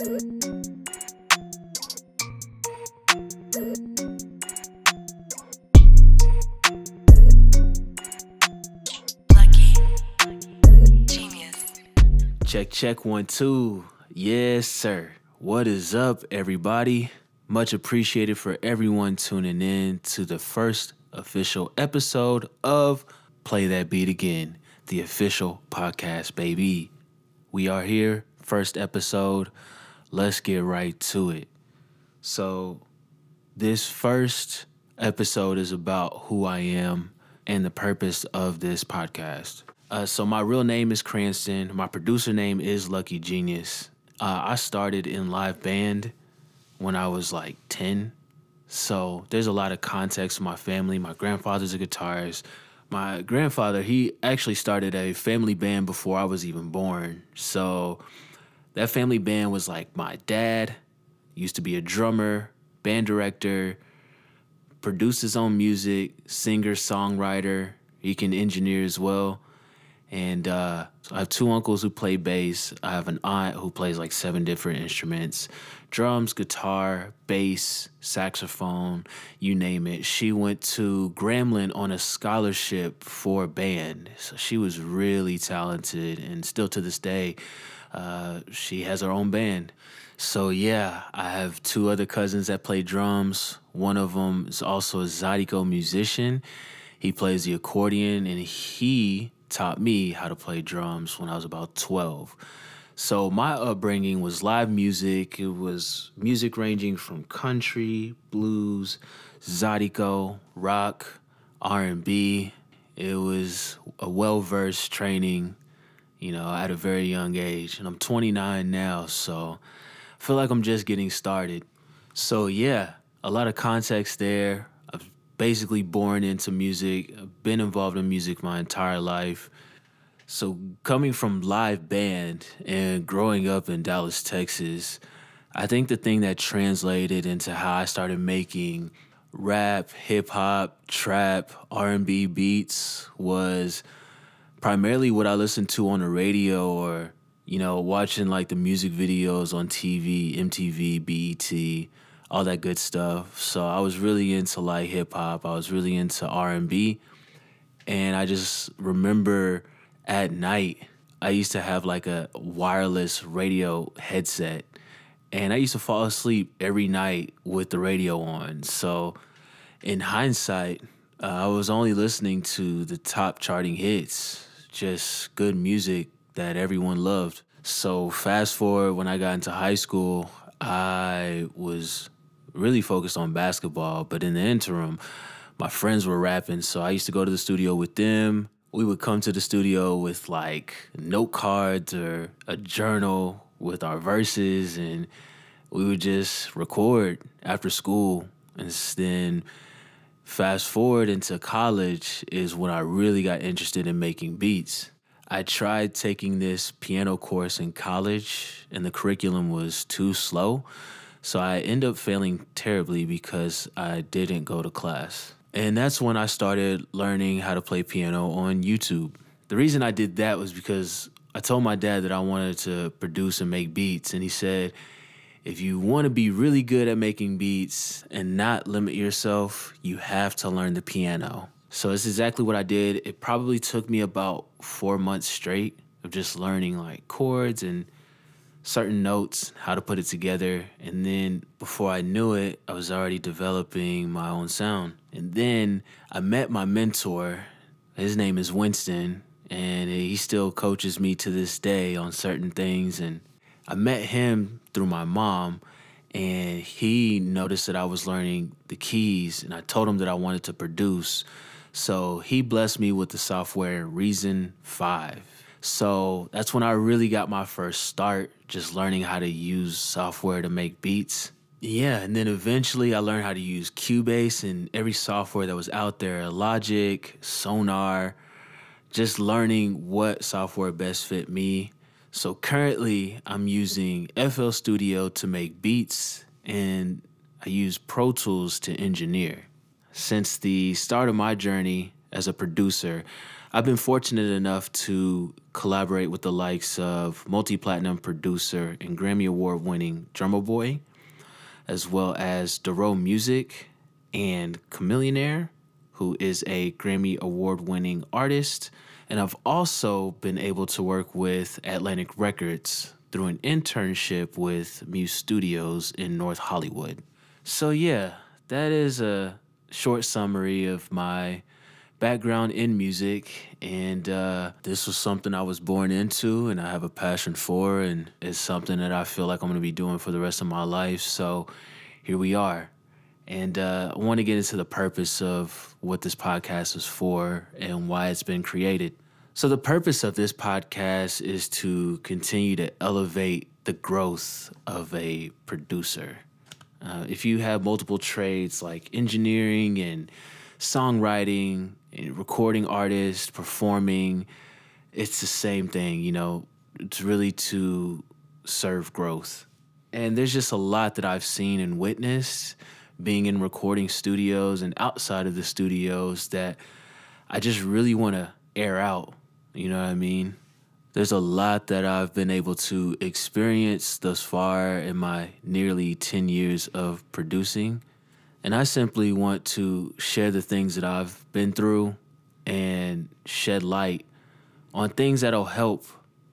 Check, check, one, two. Yes, sir. What is up, everybody? Much appreciated for everyone tuning in to the first official episode of Play That Beat Again, the official podcast, baby. We are here, first episode. Let's get right to it. So, this first episode is about who I am and the purpose of this podcast. Uh, so my real name is Cranston. My producer name is Lucky Genius. Uh, I started in live band when I was like 10. So there's a lot of context to my family. My grandfather's a guitarist. My grandfather, he actually started a family band before I was even born. So that family band was like my dad used to be a drummer, band director, produced his own music, singer, songwriter. He can engineer as well. And uh, I have two uncles who play bass. I have an aunt who plays like seven different instruments drums, guitar, bass, saxophone, you name it. She went to Grambling on a scholarship for band. So she was really talented. And still to this day, uh, she has her own band. So yeah, I have two other cousins that play drums. One of them is also a Zydeco musician. He plays the accordion and he taught me how to play drums when I was about 12. So my upbringing was live music. It was music ranging from country, blues, zydeco, rock, R&B. It was a well-versed training, you know, at a very young age. And I'm 29 now, so I feel like I'm just getting started. So yeah, a lot of context there I've basically born into music, I've been involved in music my entire life. So coming from live band and growing up in Dallas, Texas, I think the thing that translated into how I started making rap, hip hop, trap, R&B beats was primarily what I listened to on the radio or you know watching like the music videos on TV, MTV, BET all that good stuff. So I was really into like hip hop. I was really into R and B, and I just remember at night I used to have like a wireless radio headset, and I used to fall asleep every night with the radio on. So in hindsight, uh, I was only listening to the top charting hits, just good music that everyone loved. So fast forward when I got into high school, I was really focused on basketball. But in the interim, my friends were rapping, so I used to go to the studio with them. We would come to the studio with like note cards or a journal with our verses, and we would just record after school. And then fast forward into college is when I really got interested in making beats. I tried taking this piano course in college, and the curriculum was too slow. So I end up failing terribly because I didn't go to class. And that's when I started learning how to play piano on YouTube. The reason I did that was because I told my dad that I wanted to produce and make beats. And he said, if you want to be really good at making beats and not limit yourself, you have to learn the piano. So it's exactly what I did. It probably took me about four months straight of just learning like chords and certain notes, how to put it together. And then before I knew it, I was already developing my own sound. And then I met my mentor. His name is Winston, and he still coaches me to this day on certain things. And I met him through my mom, and he noticed that I was learning the keys, and I told him that I wanted to produce. So he blessed me with the software Reason 5 so that's when I really got my first start, just learning how to use software to make beats. Yeah, and then eventually I learned how to use Cubase and every software that was out there Logic, Sonar, just learning what software best fit me. So currently I'm using FL Studio to make beats and I use Pro Tools to engineer. Since the start of my journey as a producer, I've been fortunate enough to collaborate with the likes of multi platinum producer and Grammy Award winning Drumma Boy, as well as Duro Music and Chamillionaire, who is a Grammy Award winning artist. And I've also been able to work with Atlantic Records through an internship with Muse Studios in North Hollywood. So, yeah, that is a short summary of my background in music. And uh, this was something I was born into and I have a passion for. And it's something that I feel like I'm going to be doing for the rest of my life. So, here we are. And uh, I want to get into the purpose of what this podcast is for and why it's been created. So, the purpose of this podcast is to continue to elevate the growth of a producer. Uh, if you have multiple trades like engineering and songwriting, and recording artist, performing, it's the same thing, you know, it's really to serve growth. And there's just a lot that I've seen and witnessed being in recording studios and outside of the studios that I just really want to air out you know what I mean? There's a lot that I've been able to experience thus far in my nearly 10 years of producing. And I simply want to share the things that I've been through and shed light on things that'll help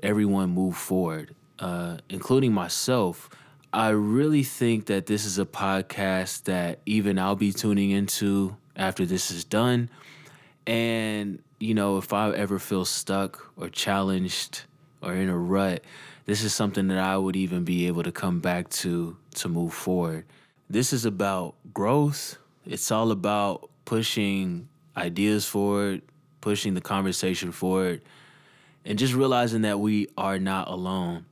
everyone move forward, uh, including myself. I really think that this is a podcast that even I'll be tuning into after this is done. And you know, if I ever feel stuck or challenged or in a rut, this is something that I would even be able to come back to to move forward. This is about growth. It's all about pushing ideas forward, pushing the conversation forward, and just realizing that we are not alone.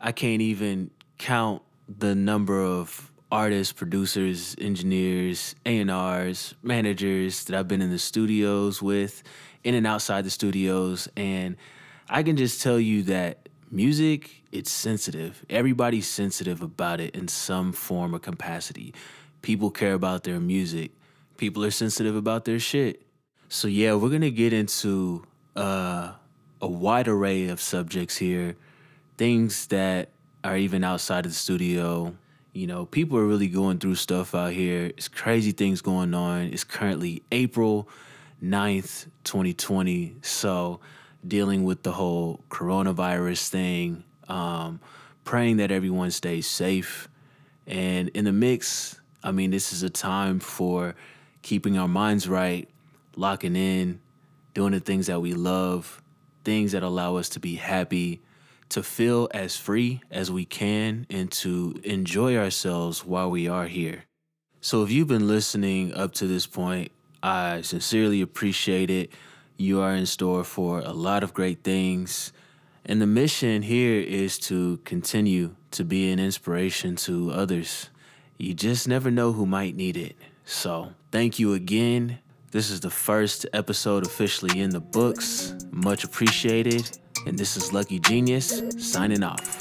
I can't even count the number of artists, producers, engineers, A&Rs, managers that I've been in the studios with in and outside the studios. And I can just tell you that music, it's sensitive. Everybody's sensitive about it in some form or capacity. People care about their music, people are sensitive about their shit. So, yeah, we're gonna get into uh, a wide array of subjects here, things that are even outside of the studio. You know, people are really going through stuff out here. It's crazy things going on. It's currently April. 9th, 2020. So, dealing with the whole coronavirus thing, um, praying that everyone stays safe. And in the mix, I mean, this is a time for keeping our minds right, locking in, doing the things that we love, things that allow us to be happy, to feel as free as we can, and to enjoy ourselves while we are here. So, if you've been listening up to this point, I sincerely appreciate it. You are in store for a lot of great things. And the mission here is to continue to be an inspiration to others. You just never know who might need it. So, thank you again. This is the first episode officially in the books. Much appreciated. And this is Lucky Genius signing off.